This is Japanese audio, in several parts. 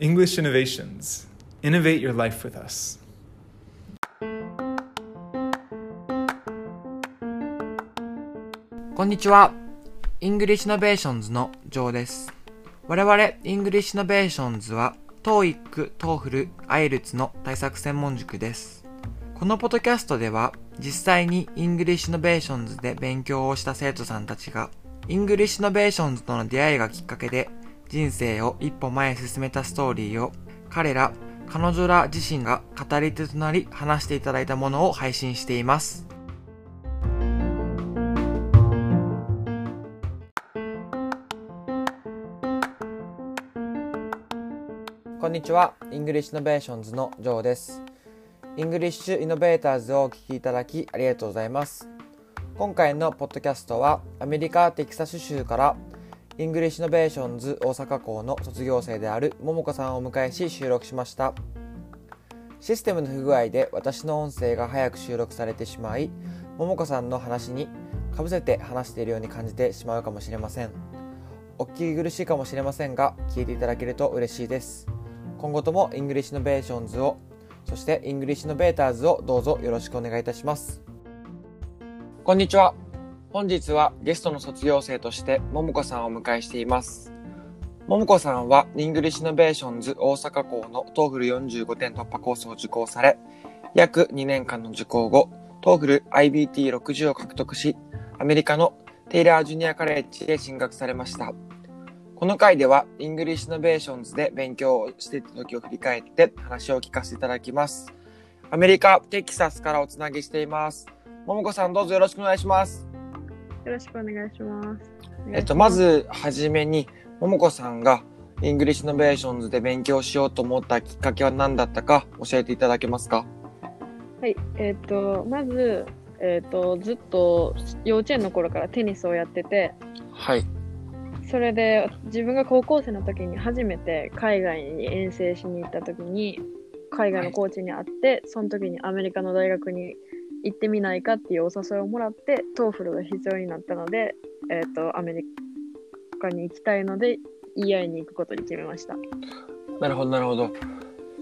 English Innovations. Innovate your life with us. こんにちは。English Innovations のジョーです。我々 English Innovations は TOEIC、TOEFL、IELTS の対策専門塾です。このポッドキャストでは実際に English Innovations で勉強をした生徒さんたちが English Innovations との出会いがきっかけで人生を一歩前へ進めたストーリーを彼ら、彼女ら自身が語り手となり話していただいたものを配信しています。こんにちは。English Innovations のジョーです。English Innovators をお聞きいただきありがとうございます。今回のポッドキャストはアメリカテキサス州から English Innovations 大阪校の卒業生である桃子さんをお迎えし収録しました。システムの不具合で私の音声が早く収録されてしまい、桃子さんの話にかぶせて話しているように感じてしまうかもしれません。お聞き苦しいかもしれませんが、聞いていただけると嬉しいです。今後とも English Innovations を、そして English Innovators をどうぞよろしくお願いいたします。こんにちは。本日はゲストの卒業生として桃子さんをお迎えしています。桃子さんは English Innovations 大阪校の TOEFL45 点突破コースを受講され、約2年間の受講後、TOEFL IBT60 を獲得し、アメリカのテイラージュニアカレッジへ進学されました。この回では English Innovations で勉強をしていた時を振り返って話を聞かせていただきます。アメリカ・テキサスからおつなぎしています。桃子さんどうぞよろしくお願いします。よろしくお願いします。えっと、ま、ずはじめに、桃子さんが English Innovations で勉強しようと思ったきっかけは何だったか教えていただけますか？はい、えっ、と、まず、えっ、と、ずっと幼稚園の頃からテニスをやってて、はい。それで自分が高校生の時に初めて海外に遠征しに行った時に、海外のコーチに会って、その時にアメリカの大学に行ってみないかっていうお誘いをもらって、 TOEFL が必要になったので、えっ、と、アメリカに行きたいので、EI に行くことに決めました。なるほど、なるほど。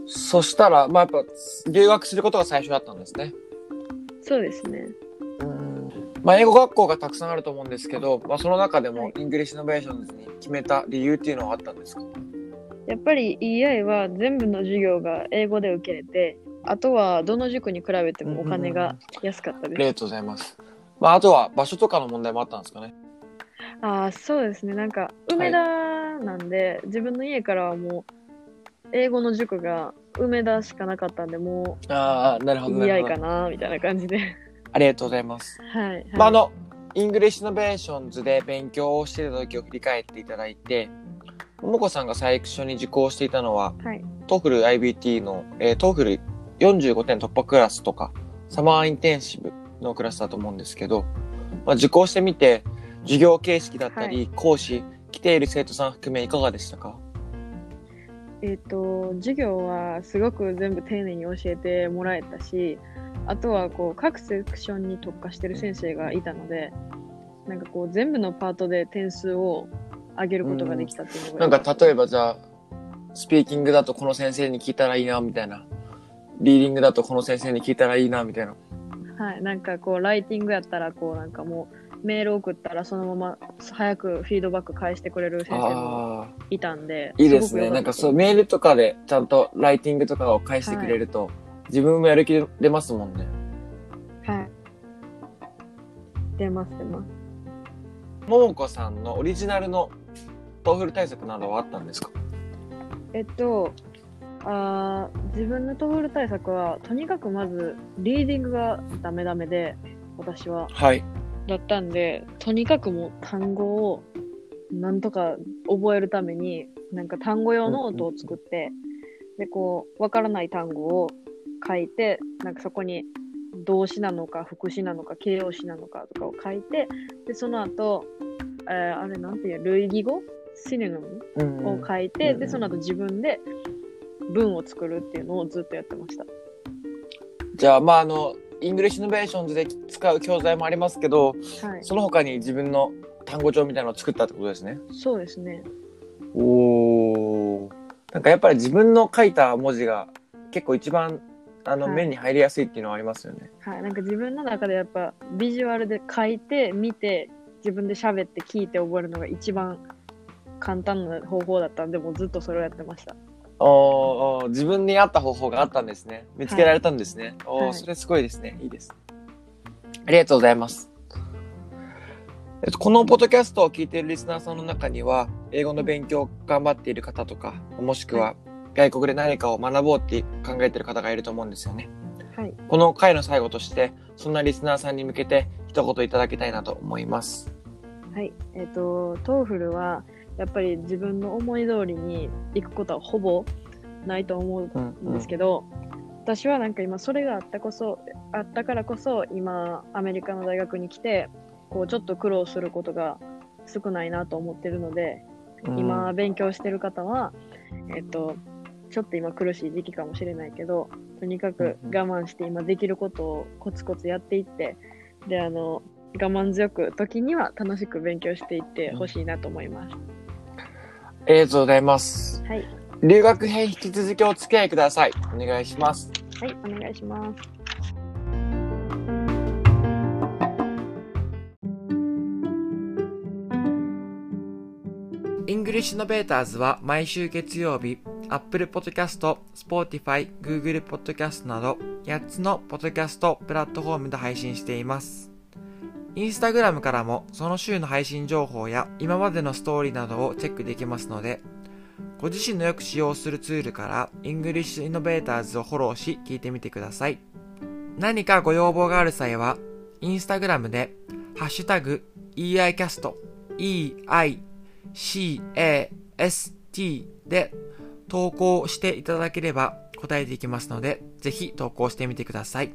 そしたら、まあ、やっぱ、留学することが最初だったんですね。そうですね。まあ、英語学校がたくさんあると思うんですけど、まあ、その中でもはい、 English Innovations に決めた理由っていうのはあったんですか？やっぱり EI は全部の授業が英語で受けれて、あとはどの塾に比べてもお金が安かったです。ありがとうございます。まあ、あとは場所とかの問題もあったんですかね。ああ、そうですね。なんか、梅田なんで、自分の家からはもう、英語の塾が梅田しかなかったんで、もああ、なるうほど、なる EI ほど。かな、みたいな感じで。ありがとうございます。はい、はい。まあ、あの、 English Innovations で勉強をしていた時を振り返っていただいて、ももこさんが最初に受講していたのは、はい。TOEFL IBT の、えー、TOEFL 45点突破クラスとか、サマーインテンシブのクラスだと思うんですけど、まあ、受講してみて、授業形式だったり、は講師、来ている生徒さん含めいかがでしたか？えっ、と、授業はすごく全部丁寧に教えてもらえたし、あとはこう各セクションに特化してる先生がいたので、なんかこう全部のパートで点数を上げることができたっていうのがなんか例えばじゃあ、スピーキングだとこの先生に聞いたらいいな、みたいな。リーディングだとこの先生に聞いたらいいな、みたいな。はい、なんかこうライティングやったらこうなんかもうメール送ったらそのまま早くフィードバック返してくれる先生もいたんで、いいですね。なんかそう、メールとかでちゃんとライティングとかを返してくれると、自分もやる気出ますもんね。はい。出ます出ます。ももこさんのオリジナルの TOEFL対策などはあったんですか？えっと、あー自分の TOEFL対策は、とにかくまず、リーディングがダメダメで、私は。はい。だったんで、とにかくもう単語を、なんとか覚えるために、なんか単語用ノートを作って、で、こう、わからない単語を書いて、なんかそこに動詞なのか、副詞なのか、形容詞なのかとかを書いて、で、その後、えーあれなんていう、類義語？ synonym？うんを書いて、うんで、その後自分で文を作るっていうのをずっとやってました。じゃあ、まあ、あの、 English Innovations で使う教材もありますけど、はい。その他に自分の単語帳みたいなのを作ったってことですね。そうですね。おー。なんかやっぱり自分の書いた文字が結構一番あのはい目に入りやすいっていうのはありますよね。はい、なんか自分の中でやっぱビジュアルで書いて見て自分で喋って聞いて覚えるのが一番簡単な方法だったんでもうずっとそれをやってましたおーおー自分に合った方法があったんですね。見つけられたんですね。おーはいそれすごいですね。いいです。ありがとうございます。えっと、このポッドキャストを聞いているリスナーさんの中には、英語の勉強を頑張っている方とか、もしくは外国で何かを学ぼうって考えている方がいると思うんですよね。はいこの回の最後として、そんなリスナーさんに向けて一言いただきたいなと思います。はいえっ、と TOEFL はやっぱり自分の思い通りに行くことはほぼないと思うんうんですけど、私はなんか今それがあったこそあったからこそ今アメリカの大学に来てこうちょっと苦労することが少ないなと思ってるのでうん今勉強してる方は、えっと、ちょっと今苦しい時期かもしれないけど、とにかく我慢して今できることをコツコツやっていって、で、あの、我慢強く時には楽しく勉強していってほしいなと思います。ありがとうございます。はい。留学編引き続きお付き合いください。お願いします。はい、お願いします。English Innovators は毎週月曜日、Apple Podcast、Spotify、Google Podcast など8つのポッドキャストプラットフォームで配信しています。インスタグラムからもその週の配信情報や今までのストーリーなどをチェックできますので、ご自身のよく使用するツールから English Innovators をフォローし聞いてみてください。何かご要望がある際は、インスタグラムで、ハッシュタグ、EICAST、EI CAST で投稿していただければ答えていきますので、ぜひ投稿してみてください。